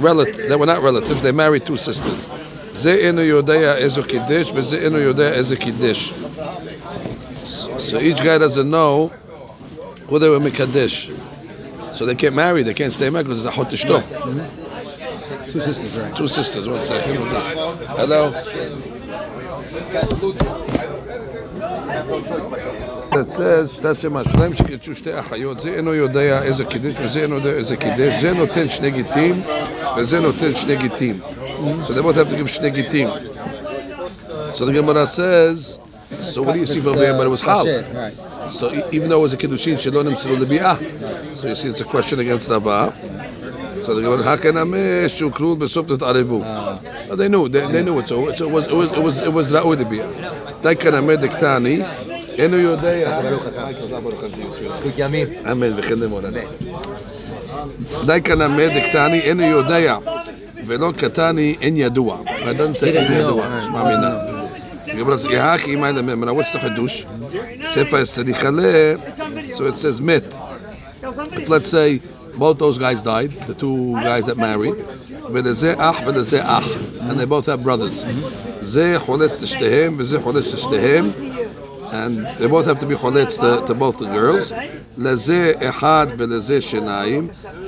relative, they were not relatives, they married two sisters. זה אינו יודע איזה קידש וזה אינו יודע איזה קידש. So each guy doesn't know who they were מקדש. So they can't marry, they can't stay married because it's אחות אשתו. Two sisters, right? Two sisters, one second. Hello. It says, תשם השלם שקידשו שתי אחיות, זה אינו יודע איזה קידש וזה אינו יודע איזה קידש, זה נותן שני גיטים וזה נותן שני גיטים. So they both have to give שני גיטים. So the Gemara says, so what do you see from there? But it was hal. Right. So e- even though it was a kiddushin, שלא נמסרו לביאה. So you see it's a question against Rabba. So the Gemara, haken ameh שהוא כלול בסוף תתערבו. Well, they knew, they, they knew it, so it was, it was, it was, it was ראוי לביאה. דייקן אמר דקטני, אינו יודע, Quick ימים. אמן וכן למורנה. דייקן אמר דקטני, אינו יודע, ולא קטני, אין ידוע. That doesn't say אין ידוע, שמע מינה. The Gemara says, יהכי מה לממנה, what's the חידוש? ספר אסתריכלה, so it says מת. If let's say both those guys died, the two guys that married, ולזה אח ולזה אח, and they both have brothers. זה חולץ לשתיהם וזה חולץ לשתיהם, and they both have to be choletz to, to both the girls. Echad.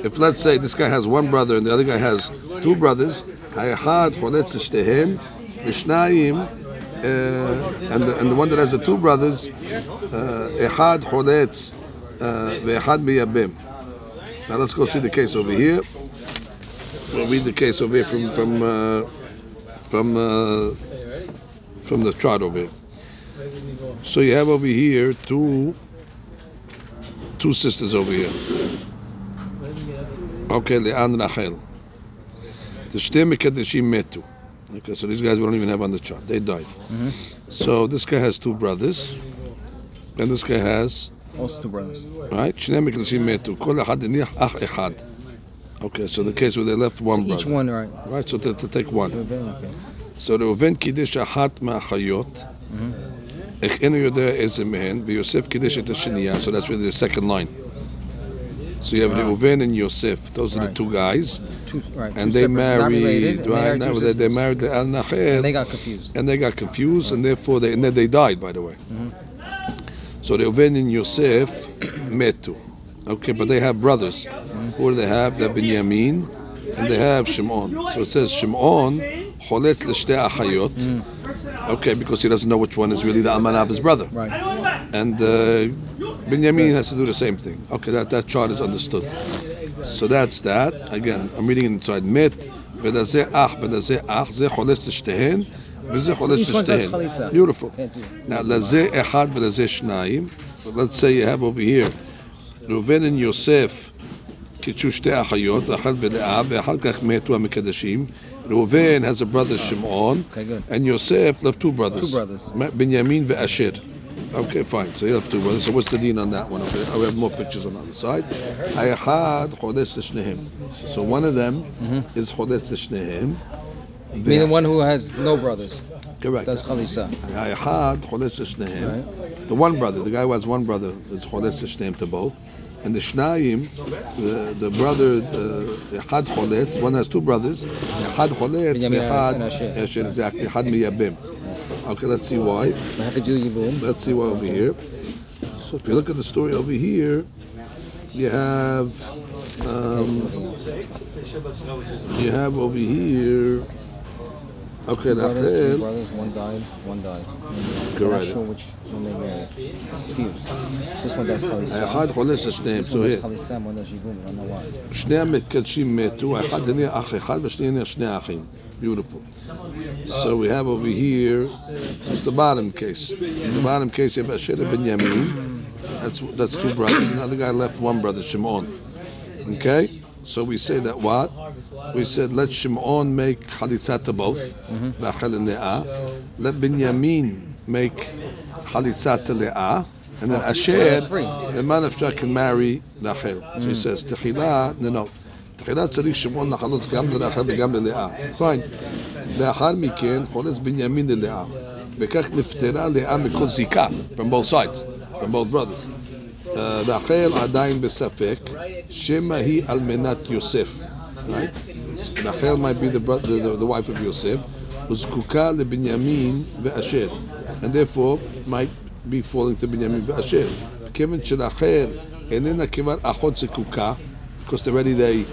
If let's say this guy has one brother and the other guy has two brothers, haechad to him, v'shnayim. Uh, and, the, and the one that has the two brothers, uh, Ehad Choletz, uh, Ve'ehad Miyabim. Now let's go see the case over here. We'll read the case over here from from uh, from uh, from the chart over here. So you have over here two two sisters over here. Okay, Le'an Rachel. The Shtemikad that she met to. Okay, so these guys we don't even have on the chart. They died. Mm-hmm. So this guy has two brothers, and this guy has also two brothers. Right? Shnemekadeshim Metu. Kol Echad Ach Echad. Okay, so the case where they left one so Each one, right? Right, so to, to take one. Okay. So the Uven Kiddush Ahat Ma'achayot. Mm-hmm. So that's really the second line. So you have. Reuven and Yosef. Those right. are the two guys. Two, right, and two they married. Right, now they, they, married the Al Naher. And they got confused. And they got confused, and therefore they and then they died. By the way. Mm-hmm. So Reuven and Yosef metu. Okay, but they have brothers. Mm-hmm. Who do they have? They have Benjamin, and they have Shimon. So it says Shimon cholet l'shtei achayot. Mm. Okay, because he doesn't know which one is really the alman of his brother. Right. And uh, Binyamin has to do the same thing. Okay, that, that chart is understood. So that's that. Again, I'm reading inside. Met, ולזה אח, ולזה אח, זה חולץ לשתיהן, וזה חולץ each one's לשתיהן. got חליצה. Beautiful. Can't do it. Now, לזה אחד ולזה שניים. But let's say you have over here, ראובן and יוסף קידשו שתי אחיות, לאחת ולאה, ואחר כך מתו המקדשים. Reuven has a brother Shimon, okay, good. and Yosef left two brothers. Two brothers. Binyamin ve'Asher. Okay, fine. So you have two brothers. So what's the dean on that one? Okay, I oh, have more pictures on the other side. Ayahad chodesh l'shnehem. So one of them mm-hmm. is chodesh l'shnehem. Meaning one who has no brothers. Correct. That's chalisa. Ayahad chodesh l'shnehem. The one brother, the guy who has one brother, is chodesh l'shnehem to both. And the shnayim, the, the brother, uh, Echad choletz, one has two brothers. Echad choletz, and Asher. Exactly. Echad miyabim. Okay, let's see why. How could you Yibum? Let's see why over here. So if you look at the story over here, you have um, you have over here. Okay, two brothers. Two brothers, one died, one died. Correct. I'm Not sure which one they were fused. This one does Khalid Sam. אחד חולה של שניהם, צוהר. שני המתקדשים מתו, אחד הניע אח אחד והשני הניע שני אחים. Beautiful. So we have over here, the bottom case. The bottom case, you have Asher Binyamin. That's, that's two brothers. Another guy left one brother, Shimon. Okay? So we say that what? We said let Shimon make chalitzah to both, Rachel and Leah. Let Binyamin make chalitzah to Leah. And then Asher, the man of Shach can marry Rachel. So he says, Techila, no, no. תחילה צריך שמעון לחלוץ גם לרחל וגם ללאה. פיין. לאחר מכן חולץ בנימין ללאה. וכך נפטרה לאה מכל זיקה, from both sides, from both brothers. Uh, רחל עדיין בספק, שמא היא על מנת יוסף. Right? רחל might be the, brother, the, the wife of יוסף, וזקוקה לבנימין ואשר. And therefore might be falling to בנימין ואשר. כיוון שרחל איננה כבר אחות זקוקה, because already they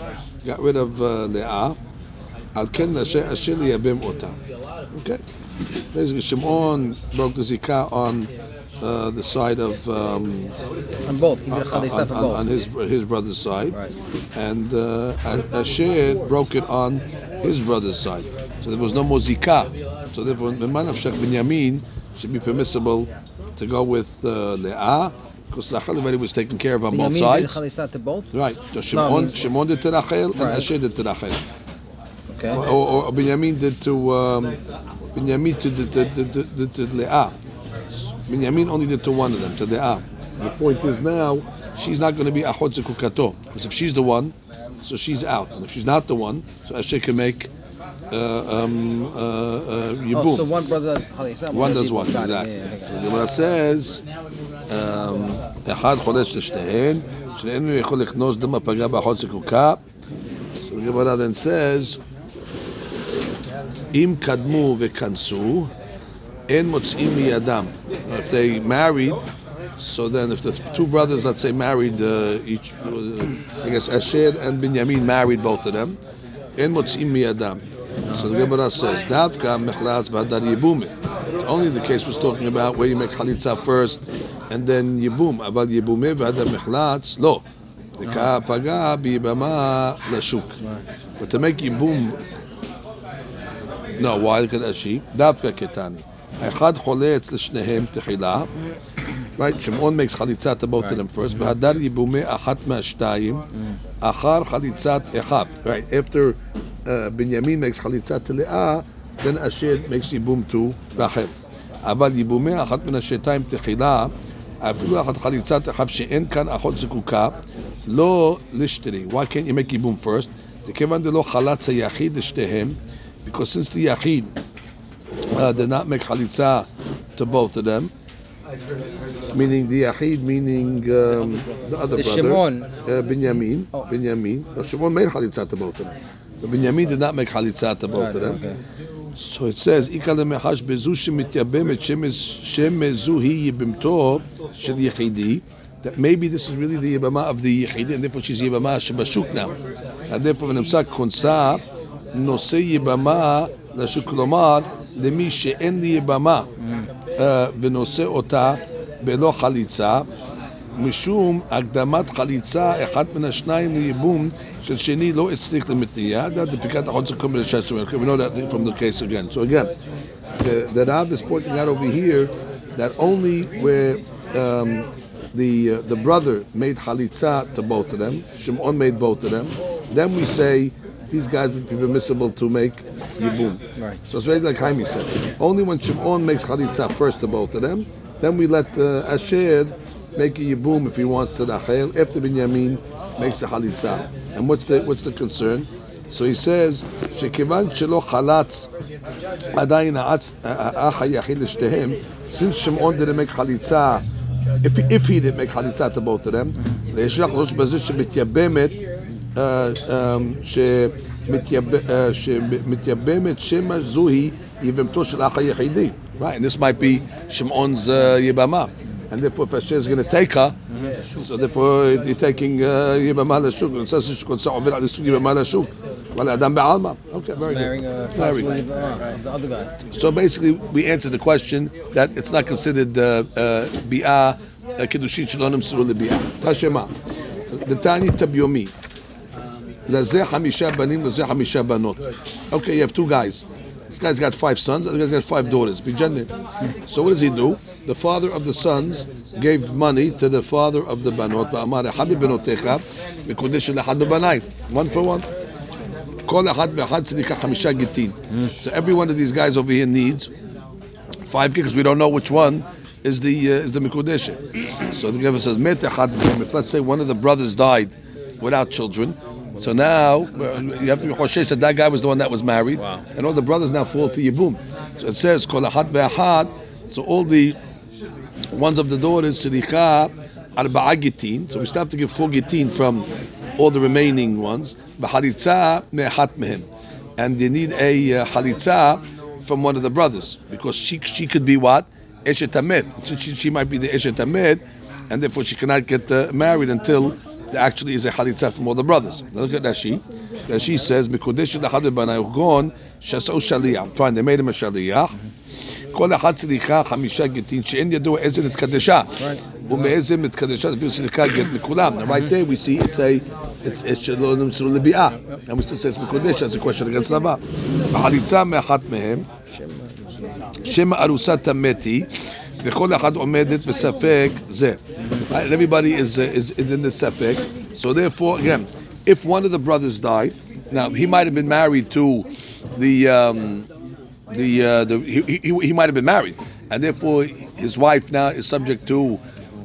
got rid of uh, לאה, על כן אשר אשר לייבם אותה. Okay. Basically, Shimon broke the zikah on uh, the side of um, On both. On, on- on his his brother's side, Right. and uh, Asher broke it on his brother's side. So there was no more zikah. So therefore, the man of Shek Binyamin should be permissible to go with uh, Leah, because Rachel already was taken care of on both did sides. chalitza to both? Right. So I Shimon, mean- Shimon did to Rachel, and Right. Asher did to Rachel. Okay. Or, or, or Binyamin did to um, Binyamin to, to, to, to, to, to Leah. Binyamin only did to one of them, to Leah. The point is now she's not going to be Achot Zekukato because if she's the one, so she's out, and if she's not the one, so Asher can make uh, um, uh, uh, Yibum. Oh, so one brother does chalitza, one does Yibum. one, Got it. exactly. Yeah, yeah, I got it. The Gemara says, um, אחד חולש לשתיהן, שנינו יכול לקנוס דם הפגע באחות זקוקה. So the Gemara then says, אם קדמו וכנסו, אין מוצאים מידם. If they married, so then if the two brothers, let's say, married uh, each, uh, I guess Asher and Binyamin married both of them, in me Adam. So the Gemara says, Davka mechlatz v'adar yibumi. Only the case was talking about where you make chalitza first and then yibum. Aval yibumi v'adar mechlatz, lo. Paga bibama lashuk. But to make yibum, no, why? Because ashi, davka ketani. האחד חולץ לשניהם תחילה. Right, שמעון makes חליצה to both of them first. והדר יבומי אחת מהשתיים. אחר חליצת אחיו. Right, after uh, בנימין makes חליצה to לאה, then אשר makes ייבום to רחל. אבל ייבומי אחת מן השתיים תחילה, אפילו אחת חליצת אחיו שאין כאן אחות זקוקה, לא לשתרי. Why can't you make ייבום first? זה כיוון דלא חלץ היחיד לשתיהם, because since the yachid uh, did not make chalitza to both of them. Meaning the Yahid, meaning um, the other the brother, Shimon. Uh, Binyamin. Oh. Binyamin. No, Shimon made chalitza to both of them. But Binyamin did not make chalitza to both of them. Okay. So it says, "Ikal mehash bezu shemityabem et shemezuhi yibimto shel yichidi." That maybe this is really the yibama of the yichidi, and therefore she's yibama shebashuk now. And therefore, when I'm saying konsa, nose yibama lashuk lomar. למי שאין לי יבמה אה, ונושא אותה בלא חליצה, משום הקדמת חליצה, אחד מן השניים לייבום של שני לא הצליח למתנייה, that דפיקת החוד צריך לקום לשש, we know that from the case again. So again, the, the Rab is pointing out over here that only where um, the uh, the brother made chalitza to both of them, Shimon made both of them, then we say these guys would be permissible to make yibum. Right. So it's very like Jaime said. Only when Shimon makes chalitza first to both of them, then we let uh, Asher make a yibum if he wants to Rachel after Binyamin makes a chalitza. And what's the what's the concern? So he says, שכיוון שלא חלץ עדיין האץ- האח היחיד לשתיהם, since Shimon didn't make חליצה, if, if he didn't make חליצה to both of them, ויש לך ראש בזה שמתייבמת, אה, אה, שמתייב- אה, שמתייבמת שמא זוהי יבמתו של האח היחידי. Right, and this might be Shimon's uh, יבמה. And therefore, if Hashem is going to take her, so therefore you're taking uh, יבמה לשוק. And it says שקונצה עובר על איסור יבמה לשוק. אבל האדם בעלמא. Okay, very Marrying good. a Very possibly good. uh, the other guy. So basically, we answered the question that it's not considered uh, uh, bi'ah, uh, kiddushin שלא נמסרו לביאה. תשמע, דתני תביומי, Okay, you have two guys. This guy's got five sons, This guy's got five daughters. So what does he do? The father of the sons gave money to the father of the banot. One for one. So every one of these guys over here needs five because we don't know which one is the uh, is the mikudesh. So the Gemara says, let's say one of the brothers died without children, so now you have to be choshesh that that guy was the one that was married, and all the brothers now fall to Yibum. So it says, "Kol echad ve'achad." So all the ones of the daughters, Siricha, Arba'a Gitin. So we still have to give four Gitin from all the remaining ones. B'halitza me'achat mehem. And they need a uh, halitza from one of the brothers because she she could be what eshet tamet. She, she, she might be the eshet tamet, and therefore she cannot get uh, married until there actually is a halitza from all the brothers. Now look at Rashi. Rashi says mikodesh lechad bebanai gon shasau shaliyah. Fine, they made him a shaliyah. כל אחד צריכה חמישה גטין שאין ידוע איזה נתקדשה ומאיזה מתקדשה אפילו צריכה גט מכולם. Now right there we see it's a it's it's שלא נמצאו לביאה. And we still say it's מקודש, אז זה question against רבה. בחליצה מאחת מהם שם ארוסה טמאתי וכל אחד עומדת בספק זה. Right? Everybody is, uh, is, is in the ספק. So therefore, again, if one of the brothers died, now he might have been married to the um, the uh, the he, he, he might have been married, and therefore his wife now is subject to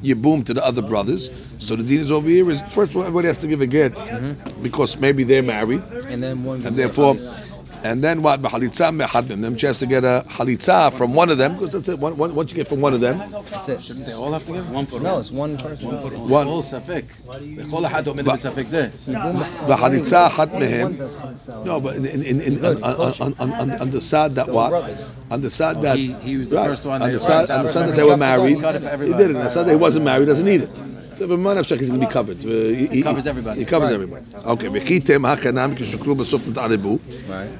yibum to the other brothers. So the dean is over here is first of all everybody has to give a get because maybe they're married, And then one. and therefore, and then what? Halitza mehadim them. She has to get a halitza from one of them because that's it. One, one, once you get from one of them, that's it. Shouldn't they all have to get One for no, it's one person. One for one. All safek. All ahad omid safek. zeh. The halitza hat mehem. No, but in in, in, in on, on, on, on, on the side that what? On the side oh, that he, he was the right. first one. On the side, on the side that they were married, he did it. On the side that he wasn't married, doesn't need it. So, but man, he's going to be covered. Uh, He, he covers everybody. He covers everybody. Okay, וחיתם הכנם כששוקלו בסוף נתערבו.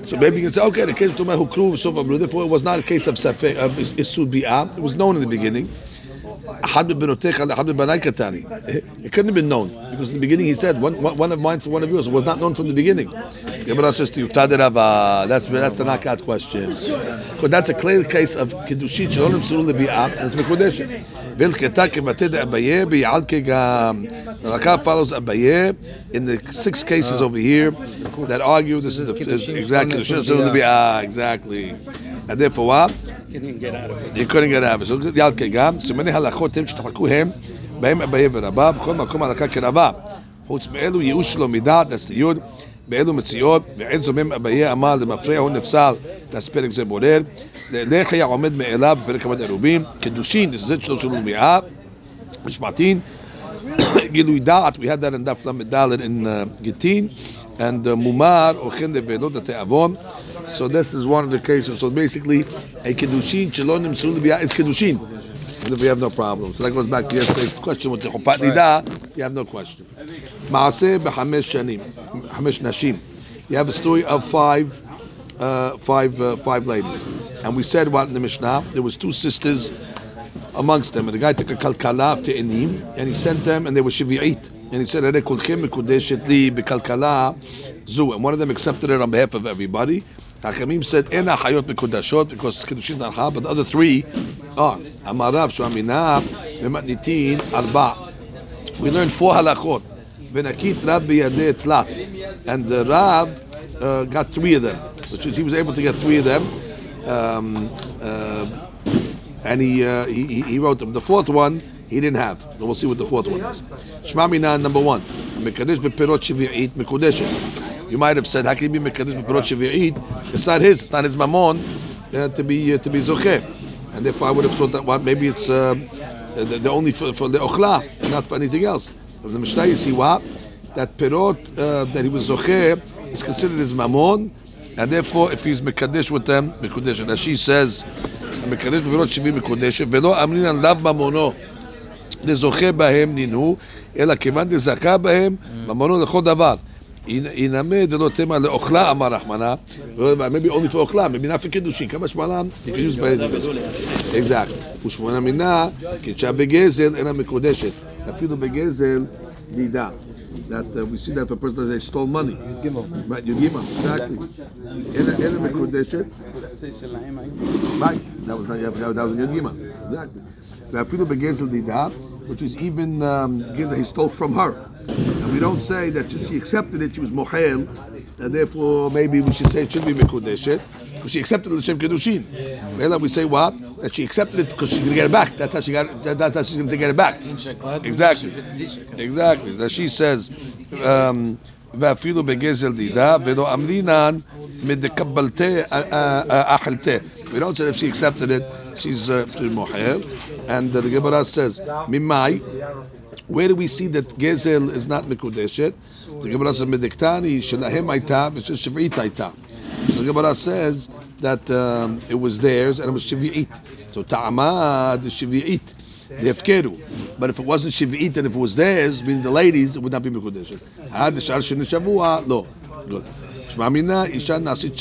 So maybe you can say, okay, the case of הוכרו בסוף עברו, therefore it was not a case of ספק, of איסור ביאה, it was known in the beginning. It couldn't have been known because in the beginning he said one, one, one of mine for one of yours. It was not known from the beginning. Gemara says to you, "Tadei Rava." That's that's the knockout question. But that's a clear case of kiddushin שלא נמסרו לביאה and it's מקודשת. והלכתה כבתי דאביי ביעלקה גם. The Rakav follows Abaye in the six cases over here that argue this is, the, is exactly kiddushin לביאה exactly. And therefore what? You couldn't get out of it. So יעלקה גם. סימני הלכות הם שתחלקו הם בהם אביי ורבה בכל מקום הלכה כרבה. חוץ מאלו ייאוש שלו מדעת, that's the יוד, באלו מציאות, ואין זומם אביי אמר למפרע הוא נפסל, that's פרק זה בורר, לחי העומד מאליו בפרק כבוד ערובים, קידושין, it שלו שלו מאה, משמעתין, Gilui D'at, we had that in Daf Lamed in uh, Gittin, and uh, Mumar or Chende Velot So this is one of the cases. So basically, a Kedushin, Chelonim Sulubia is Kedushin. And we have no problem. So that goes back to yesterday's question with the Chupat Nida, you have no question. Maaseh B'Hamesh Shanim, Hamesh Nashim. You have a story of five, uh, five, uh, five ladies. And we said what in the Mishnah, there was two sisters amongst them. And the guy took a kalkala to Enim, and he sent them, and they were shivi'it. And he said, "Hare kulchem mekudeshet li bekalkala zu." And one of them accepted it on behalf of everybody. Hachamim said, "Ena hayot mekudashot," because kiddushin not but the other three are. Amarav shuamina v'matnitin arba. We learned four halachot. Venakit Rab biyadeh tlat, and the Rab uh, got three of them, which is he was able to get three of them. Um, uh, and he, uh, he he- wrote them. The fourth one he didn't have. So we'll see what the fourth one is. Shema number one. Mekadesh bepirot shvi'it mekudeshet. You might have said, how can he be mekadesh bepirot shvi'it? It's not his. It's not his mamon uh, to be uh, to be zocheh. And therefore, I would have thought that what maybe it's uh, the, only for, for the ochla not for anything else. But the Mishnah, you see what that pirot uh, that he was zocheh is considered his mamon. And therefore, if he's mekadesh with them, mekudesh. And as she says, המקדש בבירות שבעים מקודשת, ולא אמרין עליו ממונו לזוכה בהם נינו, אלא כיוון דזכה בהם, ממונו לכל דבר. ינמה דלא תמה לאוכלה, אמר רחמנה, maybe only for אוכלה, for קידושין, כמה use for anything. exactly. ושמונה מינה, קידשה בגזל, אינה מקודשת. אפילו בגזל, נידה. that uh, we see that if a person they stole money. Yud Right, Yud exactly. In a, in a Mekudeshet. Right, that was not that was Yud Gimel, exactly. The Afilu Begezel Didah, which is even um, given that he stole from her. And we don't say that she, she accepted it, she was Mohel, and therefore maybe we should say it should be Mekudeshet Because she accepted the Shem Kedushin. Well, we say what? That she accepted it because she's going to get it back. That's how she got. That, that's how she's going to get it back. Exactly. Exactly. That she says, um, ואפילו בגזל דידה, ולא אמרינן מדקבלתה אכלתה. We don't say if she accepted it, she's uh, she's moher. And uh, the Gemara says, ממאי, where do we see that gezel is not מקודשת? The Gemara says, מדקתני שלהם הייתה ושל שביעית הייתה. So The Gemara says that um, it was theirs and it was Shivi'it. So Ta'amad is Shivi'it. The Hefkeru. But if it wasn't Shivi'it and if it was theirs, meaning the ladies, it would not be Mekudesh. Had the Shar Shavua, no. Good. Shmamina Isha Nasit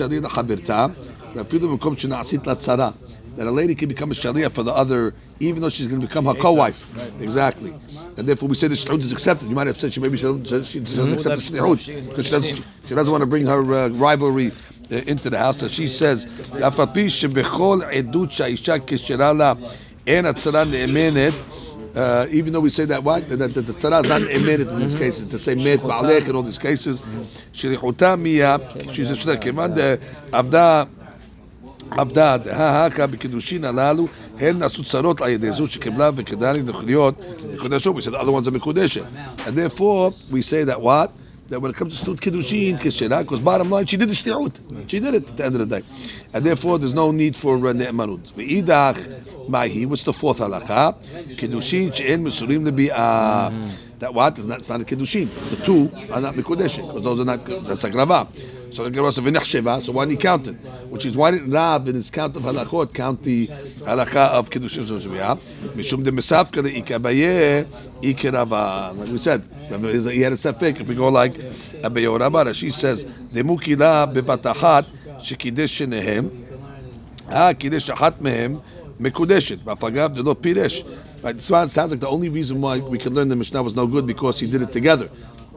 Rafidu Mekom Shinasit Latzara. That a lady can become a sharia for the other, even though she's going to become her co-wife. Exactly, and therefore we say the shlichut is accepted. You might have said she maybe she doesn't, she doesn't accept the shlichut because she doesn't, she doesn't want to bring her uh, rivalry uh, into the house. So she says, "אף על פי שבכל עדות שהאישה כשרה לה אין הצרה נאמנת, uh, even though we say that what that, that, that the tzara is not emitted in these cases to say met ba'alek in all these cases שליחותה מיה she's a shliach כיוון עבדה עבדה דהה בקידושין הללו הן נעשו צרות על ידי זו שקיבלה וכדאי להיות מקודשות. We said the other ones are מקודשת. And therefore we say that what? That when it comes to stud kiddushin, kishera, because bottom line, she did the shti'ut. She did it at the end of the day. And therefore there's no need for uh, ne'emanut. Ve'idach, mahi, what's the fourth halacha? Kiddushin she'en mesurim lebi'ah. That what? It's not, it's not a kiddushin. The two are not mikudeshin, because those are not, that's a grava. So the Gemara v'nechsheva. So why didn't he count it? Which is why didn't Rav in his count of halachot count the halakha of kiddushin zuzubiyah? Mishum de mesafka de ikabaye ikirava. Like we said, he had a sefik. If we go like Abaye or she says demukila bebatachat shekidesh shenehem. Ah, kidesh achat mehem mekudeshet. V'afagav de lo piresh. Right, so it sounds like the only reason why we can learn the Mishnah was no good because he did it together.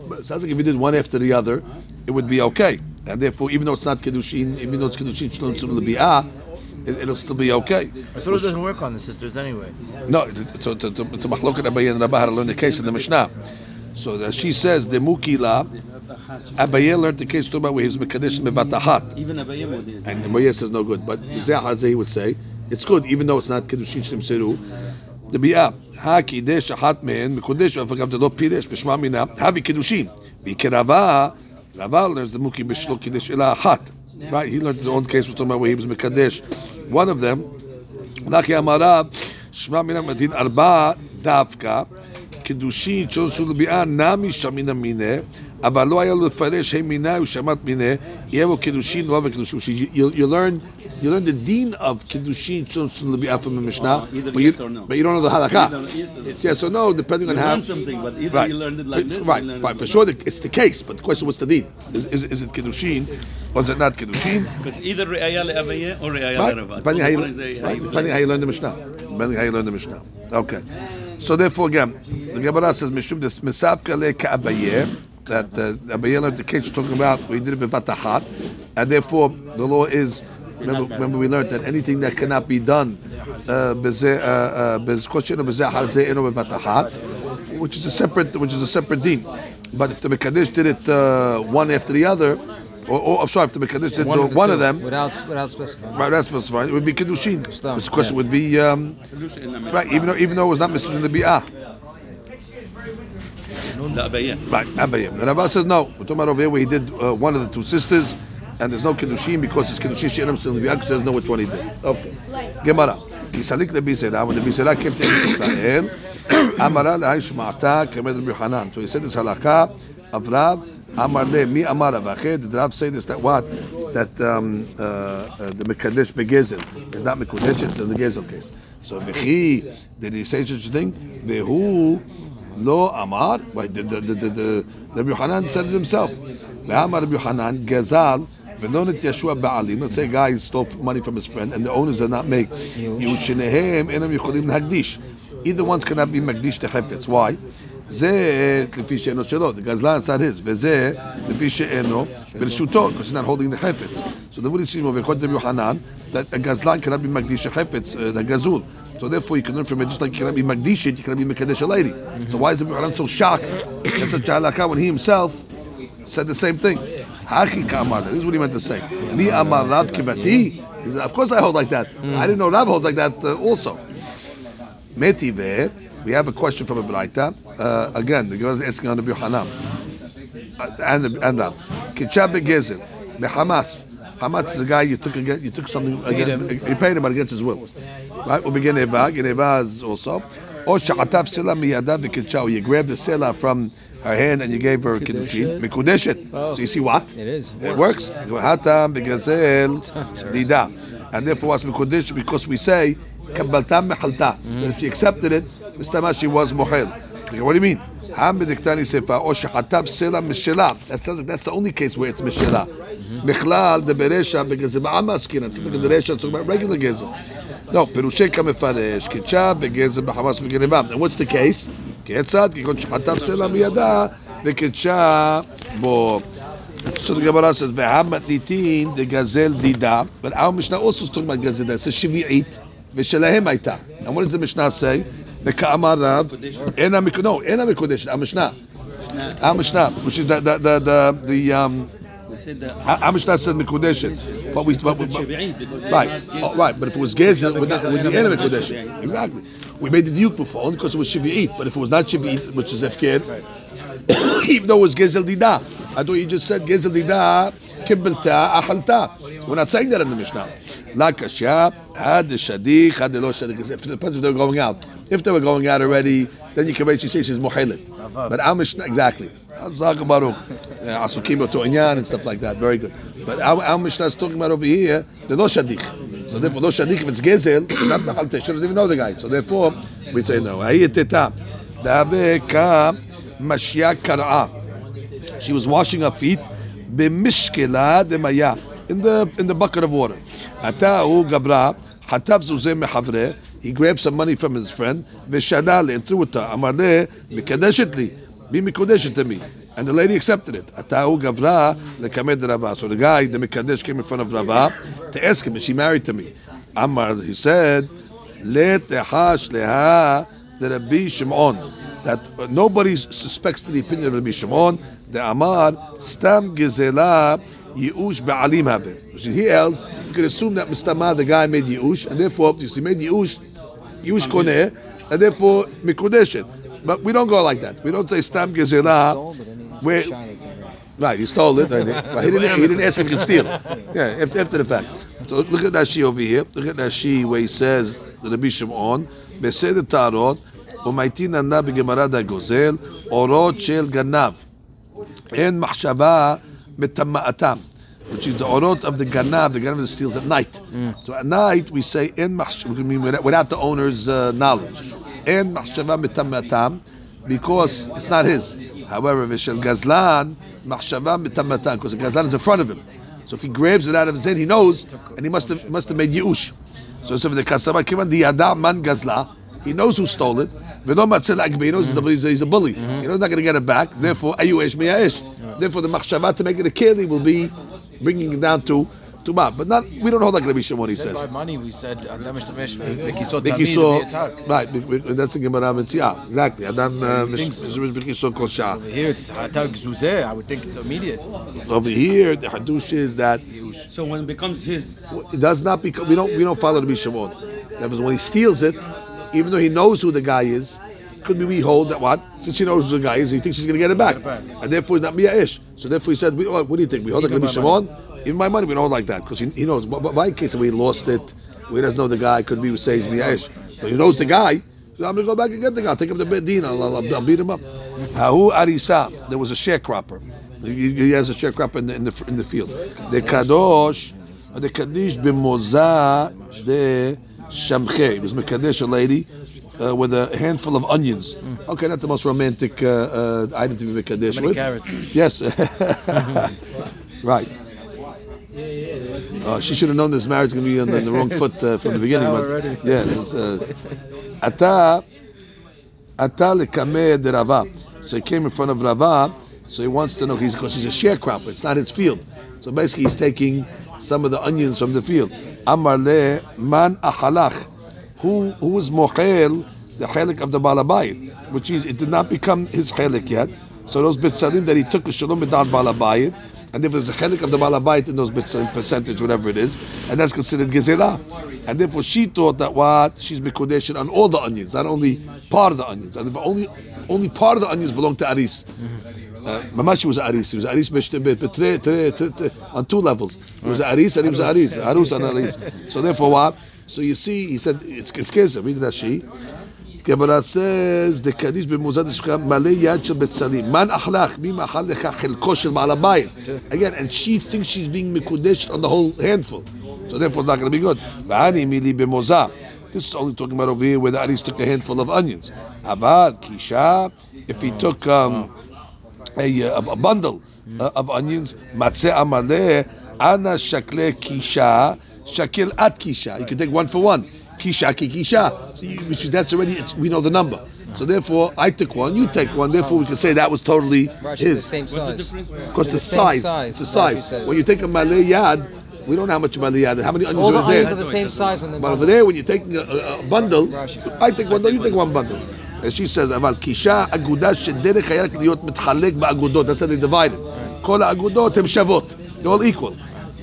But it sounds like if he did one after the other, it would be okay. And therefore, even though it's not kedushin, even though it's kedushin Shalom Tzul Bi'ah, it, it'll still be okay. I thought it doesn't work on the sisters anyway. No, it's a, it's a, it's a machloket Abaye and Rabba how to learn the case in the Mishnah. So that she says, the Mukila, Abaye learned the case talking about where he was Mekadesh Mevatahat. Even Abayim would is. And Abaye says no good. But Zeh Hazeh would say, it's good, even though it's not Kiddushin Shalom Siru. The Bi'ah, Ha Kidesh Achat Mehen, Mekudesh, Afagav Delo Piresh, Bishma Mina, Havi Kiddushin. Vikirava, Rava learns the Muki Bishlo Kiddush Ela Achat. Right, he learned the own case was talking about where he was Mekadesh. One of them, Laki Amarav, Shma Mina Madin Arba Davka, קידושין שעשו לביאה נמי שמינה מיניה, אבל לא היה לו לפרש הם מינה ושמת מיניה, יהיה בו קידושין לא וקידושין. You you learn you learn the deen of kiddushin shulchan lebiafim in Mishnah, uh, either but, yes you, no. but you don't know the halakha. Yes or no, depending you on how. something, but either right. you learned it like this. Right, right. right. For sure, the, it's the case, but the question what's the deen? Is, is, is it kiddushin, or is it not kiddushin? Because either re'ayah le'avayeh or re'ayah right. Depending, how you, right. How you depending how you learn the Mishnah. Depending how you learn the Mishnah. Okay. So therefore, again, the Gemara says, "Mishum this misapka le'ka'abayeh. That uh, Abayeh learned the case we're talking about. We did it with Batachat, and therefore the law is Remember, remember, we learned that anything that cannot be done, uh, b'zeh, uh, uh, b'zkoshin or b'zeh halzeh eno b'vatachat, which is a separate, which is a separate deen. But if the Mekadesh did it uh, one after the other, or, or I'm sorry, if the Mekadesh did one, the one two, of them, without without specifying. Right, that's what's. It would be kiddushin. Stam, This question yeah. would be um, right, even though even though it was not Mr. in the bi'ah. Right, Abayim. And Rabbi says no. We're talking about over here where he did uh, one of the two sisters, and there's no kiddushin because it's kiddushin she'enam the bi'ah because there's no which one he did. Okay. Gemara. Yisalik Rabbi Zera. When Rabbi Zera came to Israel, Amara le'hay shma'ata kamed Rabbi Yohanan. So he said this halakha of Rav. Amar le mi amar Rav Did Rav say this that what? That um, uh, uh, the Mekadesh begezel is not Mekadesh, it's the Gezel case. So Vechi, did he say such a thing? Vehu lo amar. Wait, the, the, the, the, the Rabbi Yohanan said it himself. Ve'amar Rabbi Hanan gazal v'nonit Yeshua ba'alim. Let's say a guy stole money from his friend and the owners did not make. Yushinehem enam yicholim hagdish. Either ones cannot be magdish to chefetz. Why? זה לפי שאינו שלו, the גזלן said his, וזה לפי שאינו ברשותו, because he's not holding the חפץ. So the Buddhist says, according to Rabbi Hanan, that a gazlan cannot be magdish a חפץ, uh, the gazul. So therefore, you can learn from it just like you cannot be Magdishit, you cannot be Mekadesh a lady. So why is the Yochanan so shocked? That's a halakha when he himself said the same thing. Kamar. This is what he meant to say. Mi amar Rav kibati. Of course I hold like that. I didn't know Rav holds like that uh, also. Metive. We have a question from a Braita. Uh, again, the girl is asking on the Yohanan. Uh, and and Rav. Kichab begezim. Behamas. Hamas is the guy you took against, you took something against, you paid him against his will. Right? We begin Eva. Eva is also. Or sha'atav sela miyadav v'kidshah. You grabbed the sela from her hand and you gave her kiddushin, mikudeshet. Oh. So you see what? It is. It works. Hatam begazel dida. And therefore, was mikudesh? Because we say kabbaltam mechalta. Mm. If she accepted it, mistama she was mohel. What do you mean? Ham b'diktani sefa or shehatav sela mishela. That sounds like that's the only case where it's mishela. Mm-hmm. Michlal de beresha begazim amaskina. It sounds like the beresha talking about regular gezel. No, perushe kamefaresh kicha begezel b'hamas b'genevab. And what's the case? כיצד? כגון שמטר סלע מידה וקדשה בו. סוד גמרא סוד והמתניתין דגזל דידה, ולאו משנה אוסו סתום גזל דידה, זה שביעית, ושלהם הייתה. אמרו לזה משנה סי, וכאמר רב, אין המקודשת, המשנה. המשנה, which is the, the, Hamishna said Mekudeshet. But we, but, but, but, right, oh, right. But if it was Gezer, we're not, the end of Mekudeshet. Exactly. We made the duke before only because it was Shivi'it. But if it was not Shivi'it, which is Efker, even though it was Gezel Dida, I thought you just said Gezel Dida kibbelta, achalta. We're not saying that in the Mishnah. La kashya, had the shadich, had the lo shadich. It depends if they were going out. If they were going out already, then you can basically say she's muhilit. But our Mishnah, exactly. Azak Baruch, asukim inyan and stuff like that. Very good. But our, our Mishnah is talking about over here the lo shadich. So therefore, lo shadich if it's gezel, it's not mechalte. She doesn't even know the guy. So therefore, we say no. Hayeteta, daveka mashya kar'a. She was washing her feet b'mishkela demaya in the in the bucket of water. Ata'u gabra hatav zuzeh mehavre. He grabbed some money from his friend v'shadal and threw it to. Amar be mikadeshet to me. And the lady accepted it. Ata'u gabra lekamed Rava. So the guy, the mikadesh, came in front of Rava to ask him, is she married to me? Amar, he said, le tehash leha the Rabbi Shimon that nobody suspects the opinion of Rabbi Shimon, the Amar, Stam Gezela Yeush Ba'alim Habe. He held, you can assume that Mistama, the guy, made Yeush, and therefore, you see, made Yeush, Yeush Koneh, and therefore, Mikudeshet. But we don't go like that. We don't say Stam Gezela. Right, he stole it. Right? He, didn't, he didn't ask if he could steal it. Yeah, after, the fact. So look at Rashi over here. Look at Rashi where he says, the Rabbi Shimon, Besed Tarot, ומייטין ענה בגמרא דגוזל אורות של גנב אין מחשבה מטמאתם which is the orot of the ganav, the ganav that steals at night. So at night we say in machshava, we mean without, without the owner's uh, knowledge. In machshava mitamatam, because it's not his. However, v'shel gazlan machshava mitamatam, because the gazlan is in front of him. So if he grabs it out of his hand, he knows, and he must have must have made yiush. So so the kasama kivan the yada man gazla, he knows who stole it. V'lo matzel agbi, he knows he's a- he's a, he's a bully. He knows he's not going to get it back. Therefore, ayuesh miyaesh. Therefore, the machshava to make it a keli will be bringing it down to to ma. But not we don't hold like Rabbi Shimon. He said says. by money, we said Adam Ishtamesh Bekisot Biki Tamid so V'yitzhak. right. be- be- That's the Gemara Mitzvah. Exactly. Adam uh, Biki so kol shah. Over here, it's Hatar Gzuzeh. I would think it's immediate. Over here, the hadush is that so when it becomes his, it does not become. We don't we don't follow the Shimon. That was when he steals it, even though he knows who the guy is. Could be we hold that what since he knows who the guy is, he thinks he's going to get it back, and therefore he's not miya'ish. So therefore he said, we, what, do you think? We hold it Even Rabbi my Shimon. Even my money, we don't like that because he, he knows. But, but in case we lost it, we doesn't know the guy. Could be we say he's miya'ish, but he knows the guy. So I'm going to go back and get the guy. Take him to Bedin. I'll, I'll, I'll beat him up. Hahu arisa. There was a sharecropper. He, he has a sharecropper in the in the in the field. The kadosh, the kaddish b'moza de shamche. He was mekadesh a lady. Uh, with a handful of onions. Okay, not the most romantic uh, uh, item to be mekadesh with. carrots. Yes. right. Uh, she should have known this marriage going to be on the, the wrong foot uh, from the beginning. But, already. yeah. It's, uh, ata, ata de Rava. So he came in front of Rava. So he wants to know he's because he's a sharecropper. It's not his field. So basically, he's taking some of the onions from the field. Amar le man ahalach who who was mochel the chelik of the balabayit, which is it did not become his chelik yet. So those bitzalim that he took a shalom b'dal balabayit, and if there's a chelik of the balabayit in those bitzalim percentage, whatever it is, and that's considered gezerah. And therefore she thought that what she's mikodesh on all the onions, not only part of the onions. And if only only part of the onions belong to Aris. Uh, Mamashi was Aris. He was Aris Meshtebet, but tre, tre, tre, tre, on two levels. He was Aris and he was Aris. Arus and Aris. So therefore what? So you see, he said, it's it's Kesef. Read Rashi. Gemara says, the Kaddish במוזד השכם מלא יד של בצלים. מן אכלך? מי מאכל לך חלקו של בעל הבית? Again, and she thinks she's being מקודשת on the whole handful. So therefore it's not going to be good. ואני מילי במוזה. This is only talking about over here where the Aris took a handful of onions. אבל קישה, if he took um, a, a, a bundle uh, of onions, matzeh amaleh, ana shakle kisha, shakil at kisha. You can take one for one. Kisha ki kisha. So Which that's already, we know the number. So therefore, I took one, you take one. Therefore, we can say that was totally Rashi, his. the same size. Because the, the size, size, the size. When you take a malay yad, we don't know how much malay yad. How many onions All the are there? onions are the same size when they're But over there, when you're taking a, a, a bundle, Rashi says. I take one bundle, you take one bundle. And she says, אבל קישה אגודה שדרך היה רק להיות מתחלק באגודות, that's how they divided. כל האגודות הן שוות, they're all equal.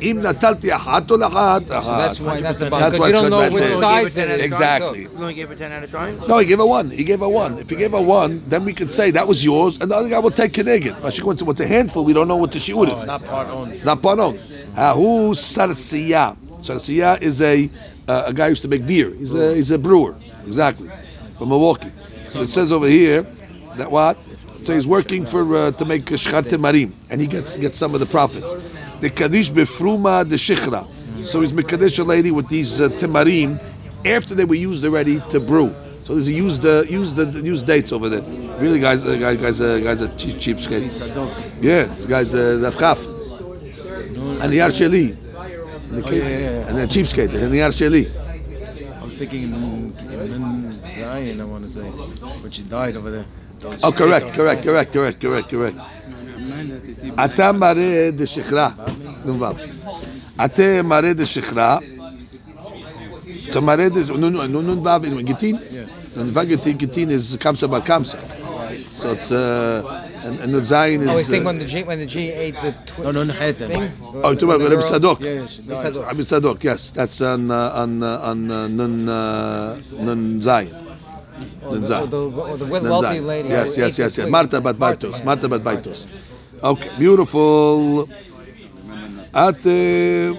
אם נטלתי אחת או לאחת, That's why that's the That's because why you it's don't know good which back size there. it is. Exactly. You only gave her 10 at a time? No, he gave her one. He gave her one. If he gave her one, then we can say that was yours, and the other guy will take Keneged. But she went to what's a handful, we don't know what the shiur is. Not part owned. Not panon. Hahu sarsiya. Sarsiya is a uh, a guy who used to make beer. He's a he's a brewer. Exactly. From Milwaukee. So it says over here that what? So he's working for uh, to make shchar marim, and he gets gets some of the profits. The kaddish befruma the shichra. So he's mekadesh a lady with these uh, timarim after they were used already to brew. So there's a used uh, used the used dates over there. Really, guys, uh, guys, guys, uh, guys, are cheap, cheapskate. Sadok. Yeah, this guy's uh, Rafkaf. And the Sheli. And, the Oh, yeah, yeah, yeah. and then Cheapskate, and the Sheli. I was thinking in, in Zion, I want to say. But she died over there. Those- Oh, correct, correct, correct, correct, correct, correct. אתה מראה דשכרה, נ"ו. אתה מראה דשכרה, אתה מראה דש... נ"ו, גיטין? נ"ו גיטין, גיטין is קמסה בר קמסה. So it's, uh, and, and the Zion is... I always think uh, when the G when the G ate the twi- No, no, no, Hatem. thing. Oh, you're talking about Rabbi Sadok? Yeah, yeah, she died. Sadok. Rabbi Sadok, yes, that's on uh, on uh, on uh, Nun uh, Nun Zayin. The, the, the wealthy lady. Yes, yes, yes, yes. Marta bat baitos. Marta bat baitos. Okay, beautiful. Ate,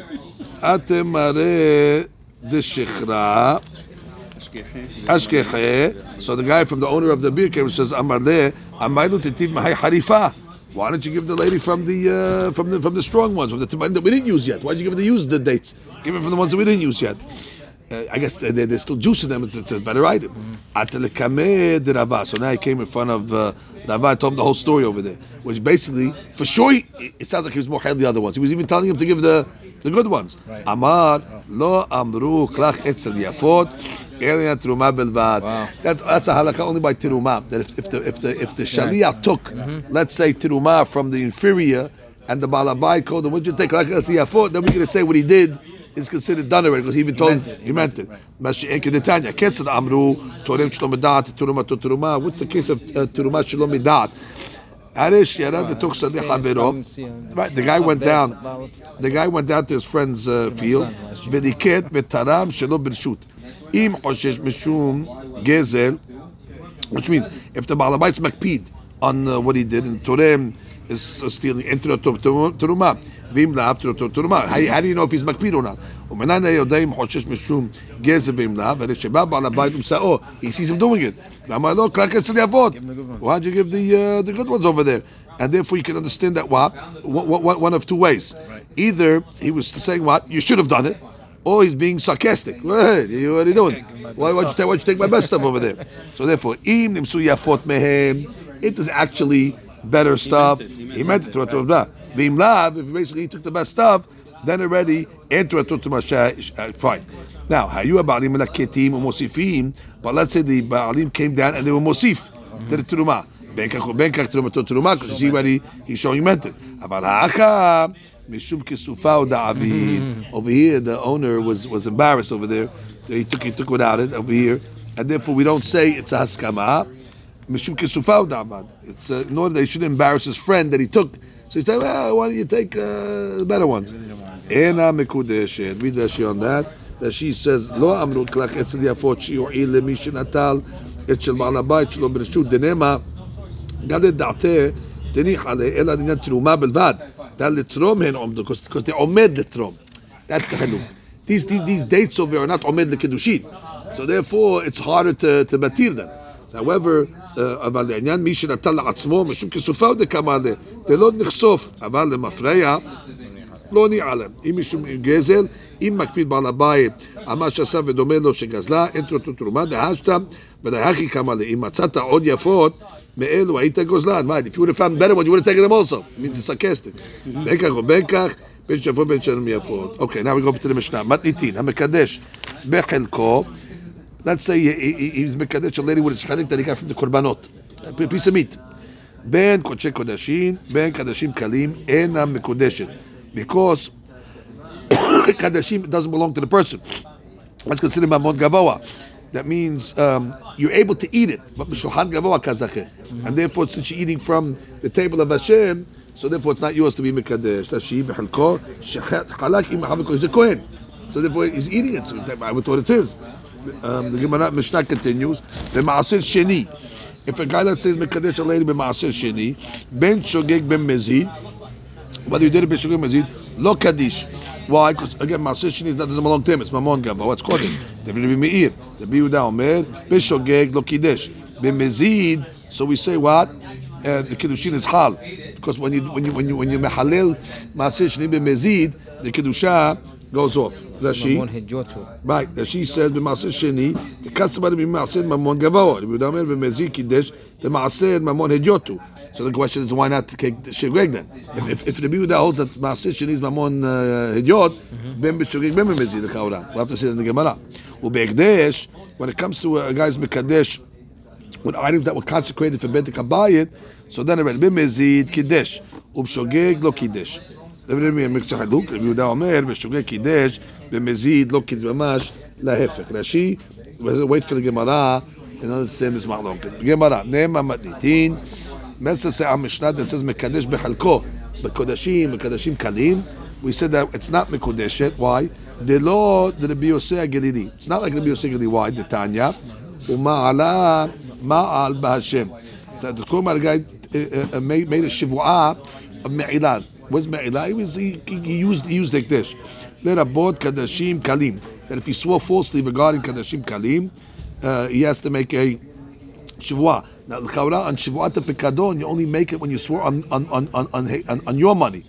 ate mare de shikra. Ashkeche. So the guy from the owner of the beer came and says, Amarle, Amaylu titiv mahay harifa. Why don't you give the lady from the uh, from the from the strong ones, from the that we didn't use yet? Why don't you give the use the dates? Give it from the ones that we didn't use yet. Uh, I guess they, there's still juice in them. It's, it's a better item. Rava. So now he came in front of uh, Rava and told him the whole story over there, which basically, for sure, he, it sounds like he was more than the other ones. He was even telling him to give the the good ones. Amar lo amru klach etzel yafot teruma belvad. That's that's a halakha only by teruma. That if, if the if the if the shaliach took, let's say teruma from the inferior and the balabai called, then would you take like etzel yafot? Then we're to say what he did is considered done already because he even he told meant he, meant it. Mashiach Can't say Amru Torim Shalom Midat Turuma Turuma. What's the case of Turuma Shalom Midat? Arish Yarad Tuksadi Havero. Right, the guy went down. The guy went down to his friend's uh, field. Bediket Betaram Shalom Birshut. Im Oshesh Mishum Gezel. Which means if the Balabai is makpid on uh, what he did and Torem is uh, stealing, enter a Turuma. ואם לאו תורתו תרומה. How how do you know if he's מקפיד or not? ומנין יודע אם חושש משום גזל ואם לאו, והרי שבא בעל הבית ומשאו, he sees him doing it. ואמר לו, קרק אצל יעבוד. Why'd you give the, uh, the good ones over there? And therefore you can understand that what? One, one, one of two ways. Either he was saying what? You should have done it, or he's being sarcastic. Hey, you, what are you doing? Why would you, take, why'd you take my best stuff over there? So therefore, im nimsu yafot mehem, it is actually better stuff. He meant it to Torah. V'im lav, if basically he took the best stuff, then already enter a uh, fine. Now, hayu ba'alim ketim u'mosifim, but let's say the ba'alim came down and they were mosif to the truma. Benkach truma to truma, because he already, he's showing mental. Aval ha'acha, mishum kesufa. Over here, the owner was, was embarrassed over there. He took, he took without it over here. And therefore, we don't say it's a haskama. Mishum kesufa. It's uh, in order that he shouldn't embarrass his friend that he took So he said, well, why don't you take uh, the better ones? Ena Mekudeshet. Read Rashi on that. That she says, לא אמרו כלך אצל יפות שיועיל למי שנטל את של בעל הבית שלו ברשות דנמה גם לדעתה תניח עליה, אלא לעניין תרומה בלבד. דע לתרום הן עומדות, because they עומד לתרום. That's the חילוק. These, these, these dates over are not עומד לקידושין. So therefore it's harder to, to מתיר them. However, uh, אבל לעניין מי שנטל לעצמו, משום כסופה עוד כמה עליה, זה לא נחשוף, אבל למפרע לא נעלם. אם מישהו גזל, אם מקפיד בעל הבית על מה שעשה ודומה לו שגזלה, אין תרותו תרומה, דהשת, ודהכי כמה לה. אם מצאת עוד יפות, מאלו היית גוזלן. מה, if you would have found better ones, you would have. בין כך ובין כך, בין שפות בין שלם יפות. אוקיי, now we go to the. מתניתין, המקדש בחלקו, Let's say he, he, he's mekadesh a lady with a shchanik that he got from the korbanot, a piece of meat. Ben kodesh kodashim, ben kadashim kalim, enam mekudeshet, because kadashim doesn't belong to the person. That's considered mamon gavoa. That means um, you're able to eat it, but mishulhan gavoa kazache, and therefore since you're eating from the table of Hashem, so therefore it's not yours to be mekadesh. Tashi b'chalko shechet halak im havikol. He's a kohen, so therefore he's eating it. So I would thought it's his. Um, the Gemara Mishnah continues. The maaser sheni. If a guy that says mekadesh a lady b'maaser sheni, ben shogeg ben mezid, whether you did it b'shugim mazid, lo kaddish. Why? Because again, Maaseh Sheni is not doesn't belong to him. It's Mamon Gava. What's Kodesh? David Rabbi Meir. Rabbi Yehuda Omer b'shogeg lo ben B'mezid. So we say what? Uh, the kiddushin is hal because when you when you when you when you mehalel Maaseh Sheni b'mezid, the kiddusha goes off. That she right? That she says the maaser sheni the customer maaser mamon gavoa. B'damer b'mezik kiddush the maaser mamon hedyotu. So the question is why not take the shegeg then? If if, if Rabbi Yehuda holds that maaser sheni is mamon uh, hedyot, ben b'shegeg ben b'mezik the chaura. We have to see in the Gemara. U'be'ekdesh when it comes to a guy's mekadesh with items that were consecrated for bet kabayit, so then it read b'mezid kiddush u'b'shegeg lo kiddush. מקצוע חלוק, רבי יהודה אומר, בשוגג קידש, במזיד לא קידש, ממש להפך. רש"י, wait for the Gemara, and understand this מחלוקת. גמרא, נאמר מתניתין, מסר say המשנה that says מקדש בחלקו, בקודשים, בקודשים קלים, we said that it's not מקודשת, why? דלא דרבי יוסי הגלילי. It's not like רבי יוסי הגלילי, why? דתניא, ומעלה מעל בהשם. The Kurma guy uh, uh, made, made a shivua of What's me'ilah? He, was, he, he used he used this. Lerabot kadashim kalim. That if he swore falsely regarding kadashim kalim, uh, he has to make a shivua. Now, the chawra on shivuat pekadon, you only make it when you swore on on on on, on, on, your money,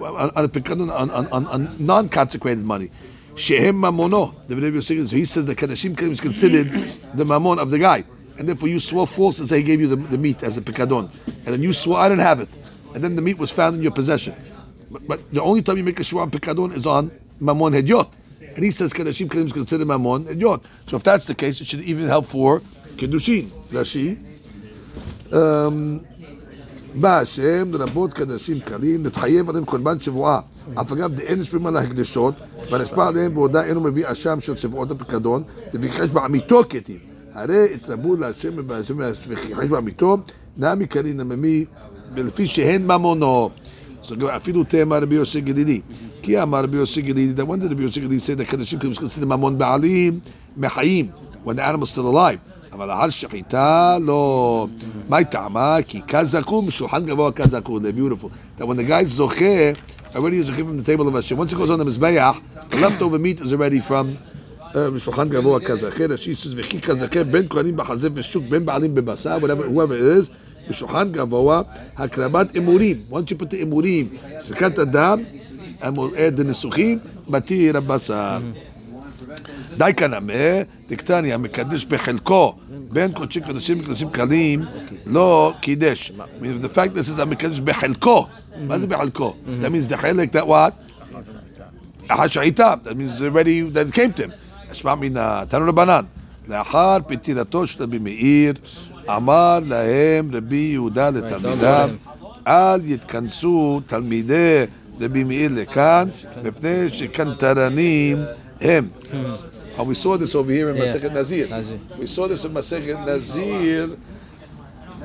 on, on pekadon on, on, on, on non-consecrated money. Shehem mamono. The Rebbe So he says the kadashim kalim is considered the mammon of the guy, and therefore you swore false and say he gave you the, the meat as a pekadon, and then you swore I didn't have it, and then the meat was found in your possession. But, but the only time you make a shivua on pekadon is on mamon hedyot. And he says kadashim kalim is considered mamon hedyot. So if that's the case, it should even help for kiddushin. Rashi. בא השם לרבות קדשים קלים, להתחייב עליהם קורבן שבועה. אף אגב דאין נשפעים על ההקדשות, ונשפע עליהם בעודה אינו מביא אשם של שבועות הפיקדון, וביחש בעמיתו כתיב. הרי התרבו להשם וחיחש בעמיתו, נמי קרין הממי, ולפי שהן ממונו. So אפילו תאמר רבי יוסי גלילי. כי אמר רבי יוסי גלילי, that when did רבי יוסי גלילי say that קדשים קלים is considered ממון בעלים מחיים, when the animal is still alive. אבל על שחיטה לא. מה טעמה? כי כזכור משולחן גבוה כזכור. They're beautiful. That when the guy's זוכה, already is זוכה from the table of Hashem. Once it goes on the מזבח, the leftover meat is already from uh, משולחן גבוה כזכר. רש"י says וכי כזכר בין כהנים בחזה ושוק, בין בעלים בבשר, whatever, whoever it is, בשולחן גבוה, הקרבת אמורים. Once you put אמורים, זריקת הדם, המועד הניסוחים, מתיר הבשר. די כנמה, דקטניה, מקדש בחלקו בין קודשים קדושים וקדושים קלים, לא קידש. The fact is המקדש בחלקו, מה זה בחלקו? That means the חלק that what? השעיתה, that means already that came to him. אשמע מן תנו רבנן, לאחר פטירתו של רבי מאיר, אמר להם רבי יהודה לתלמידיו, אל יתכנסו תלמידי רבי מאיר לכאן, מפני שקנטרנים הם. And we saw this over here in Yeah. Masechet Nazir. Nazir. We saw this in Masechet Nazir.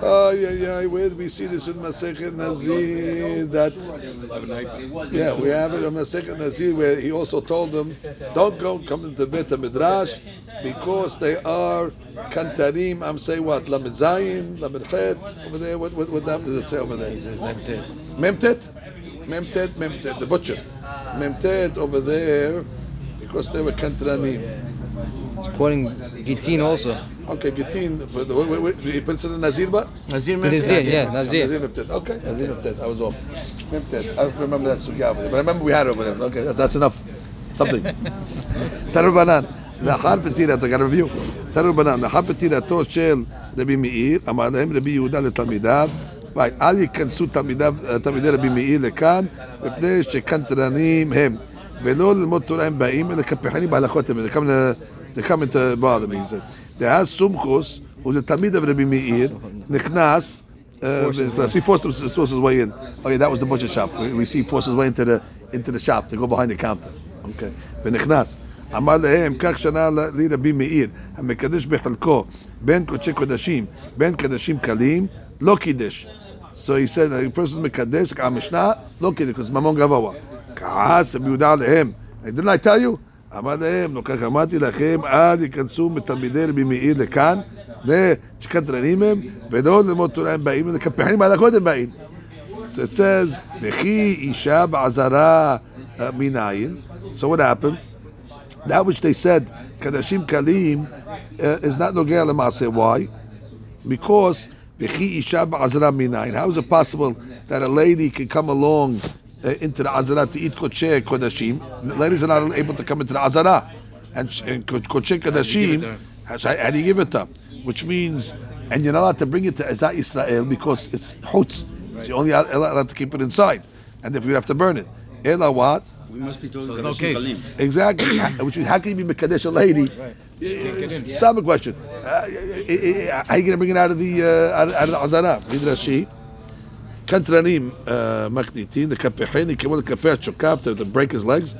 Oh, yeah, yeah. Where do we see this in Masechet Nazir? That yeah, we have it in Masechet Nazir where he also told them, don't go come into Bet Midrash because they are kantarim. I'm saying what Lamed Zayin, Lamed Chet over there. What what what does it say over there? He says Memtet. Memtet, Memtet, Memtet, the butcher. Memtet over there because they were kantarim quoting Gittin also. Okay, Gittin. He puts it in Nazir, but Nazir Nazir, yeah, Nazir. Nazir Mipted. Okay, Nazir Mipted. I was off. Mipted. I don't remember that sugya over there, but I remember we had over there. Okay, that's, that's enough. Something. Tarubanan. לאחר פטירתו, גם רביעו, תראו בנן, לאחר פטירתו של רבי מאיר, אמר להם רבי יהודה לתלמידיו, אל ייכנסו תלמידי רבי מאיר לכאן, מפני שקנטרנים הם, ולא ללמוד תורה הם באים, אלא כפחנים בהלכות הם, זה כמה... to- they come into bother me, he said. דאז סומכוס, הוא זה תלמיד רבי מאיר, נכנס, uh, so he forced him to force his way in. Okay, that was the butcher shop. We, we see he forced his way into the into the shop to go behind the counter. Okay. ונכנס. אמר להם, כך שנה לי רבי מאיר, המקדש בחלקו בין קודשי קודשים, בין קדשים קלים, לא קידש. So he said, the person מקדש, המשנה, לא קידש, because ממון גבוה. כעס רבי יהודה עליהם. Didn't I tell you? אמר להם, לא כך אמרתי לכם, אל ייכנסו מתלמידי רבי מאיר לכאן, ושקנטרנים הם, ולא ללמוד תורה הם באים, אלא כפחנים בהלכות הם באים. So it says, וכי אישה בעזרה uh, מנין. So what happened? That which they said, קדשים קלים, uh, is not נוגע למעשה. Why? Because וכי אישה בעזרה מנין. How is it possible that a lady can come along uh, into the Azara to eat Kodesh Kodashim. Ladies are not able to come into the Azara. And, and Kodesh Kodashim, how do you give it up? Which means, and you're not allowed to bring it to Ezat Israel because it's Hutz. Right. You're only allowed to keep it inside. And if you have to burn it. Ela what? We must be told so no case. Exactly. Which means, how can you be Mekadesh a lady? Right. Stop a question. Uh, uh, uh how are you going to bring it out of the uh, out, of the Azara? Midrashi. קנטרנים מקניטים, לקפחן, יקראו לקפח צ'וקף, to break his legs,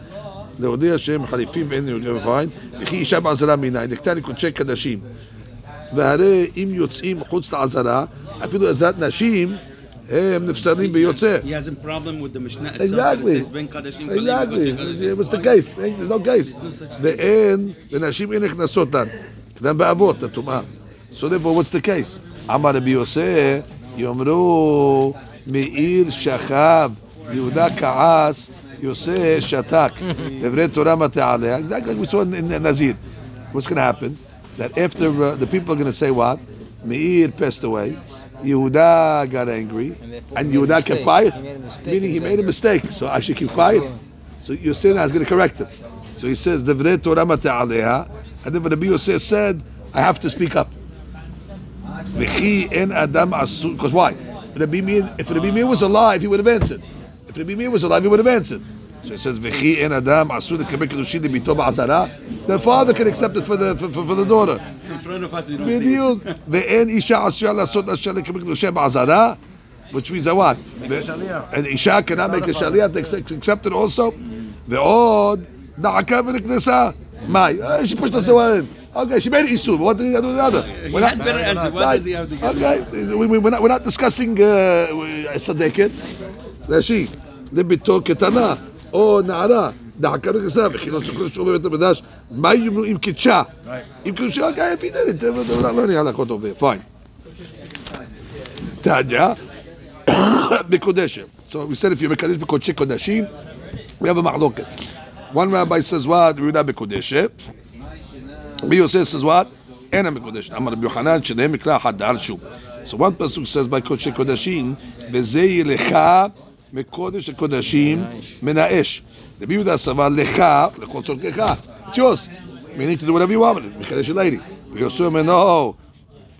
להודיע שהם חליפים ואין יהודים בפיים, וכי אישה בעזרה מנין, לקטן לקודשי קדשים. והרי אם יוצאים חוץ לעזרה, אפילו עזרת נשים, הם נפסדים ביוצא. He has a problem with the Mishnah itself. Exactly. It says Ben Kadashim Kalim. Exactly. Kadashim Kalim. What's the case? There's no case. ואין, ונשים אין נכנסות להן. קדם באבות, הטומאה. So therefore, what's the case? אמר רבי יוסף, יאמרו, מאיר שכב, יהודה כעס, יוסף שתק. דברי תורה מטה עליה. Exactly like we saw in, in Nazir. What's going to happen? That after uh, the people are going to say what? Meir passed away. Yehuda got angry, And therefore and he made a Yehuda kept mistake. quiet. He made a mistake, Meaning he made a exactly. mistake, so I should keep quiet. So your sin is going to correct it. So he says, "Devrei Torah mata aleha," and then Rabbi Yosef said, "I have to speak up." V'chi en adam asu. Because why? Rabbi Meir, if Rabbi Meir was alive, he would have answered. If Rabbi Meir was alive, he would have answered. So it says, "V'chi en adam asur lekabel kedushin lebito ba'azara." The father can accept it for the for, for, for the daughter. It's in front of us. B'diuk ve'en isha asur lasot asher lekabel kedushin ba'azara, which means what? And isha cannot make a shaliyah to accept it also. Ve'od na'akav v'niknesa. מאי? אה, she pushed us away. Okay, she made איסור, what did he do the other? He We're not- had better answer. What Right. does he have to get? Okay, we, we, we're, not, we're not discussing uh, צדקת. ראשי, לביתו קטנה, או נערה, דחקה נכנסה, וכי לא צריך לשאול בבית המקדש, מה יאמרו אם קידשה? אם קידשה, okay, if he did it, we're not learning הלכות over here, fine. תניא, מקודשת. So we said if you מקדש בקודשי קודשים, we have a מחלוקת. One rabbi says what? Yehuda B'Kodesh. Rabbi Yosef says what? Ena B'Kodesh. Amar Rabbi Yohanan, Shnei Mikra Hadar Shu. So one person says by Kodesh Kodeshim, V'zei Lecha Mekodesh Kodeshim Menaesh. Rabbi Yehuda Savar Lecha, Lechol Tzorkecha. It's yours. Meaning to do whatever you want with it. Mekodesh lady. Rabbi Yosef, no.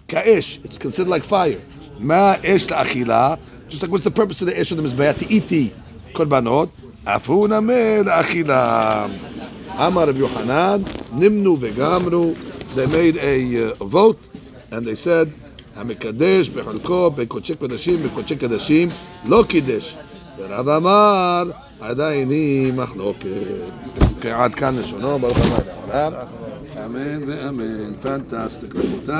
Ka'esh. It's considered like fire. Ma esh la'achila. Just like what's the purpose of the esh of the mizbeah? To eat the korbanot. אף הוא נמה לאכילה. אמר רבי יוחנן, נמנו וגמרו. They made a uh, vote and they said, המקדש בחלקו בקודשי קודשים, בקודשי קודשים, לא קידש. ורב אמר, עדיין היא מחלוקת. אוקיי, עד כאן לשונו, ברוך הבא לעולם. אמן ואמן. פנטסטיק, רבותיי.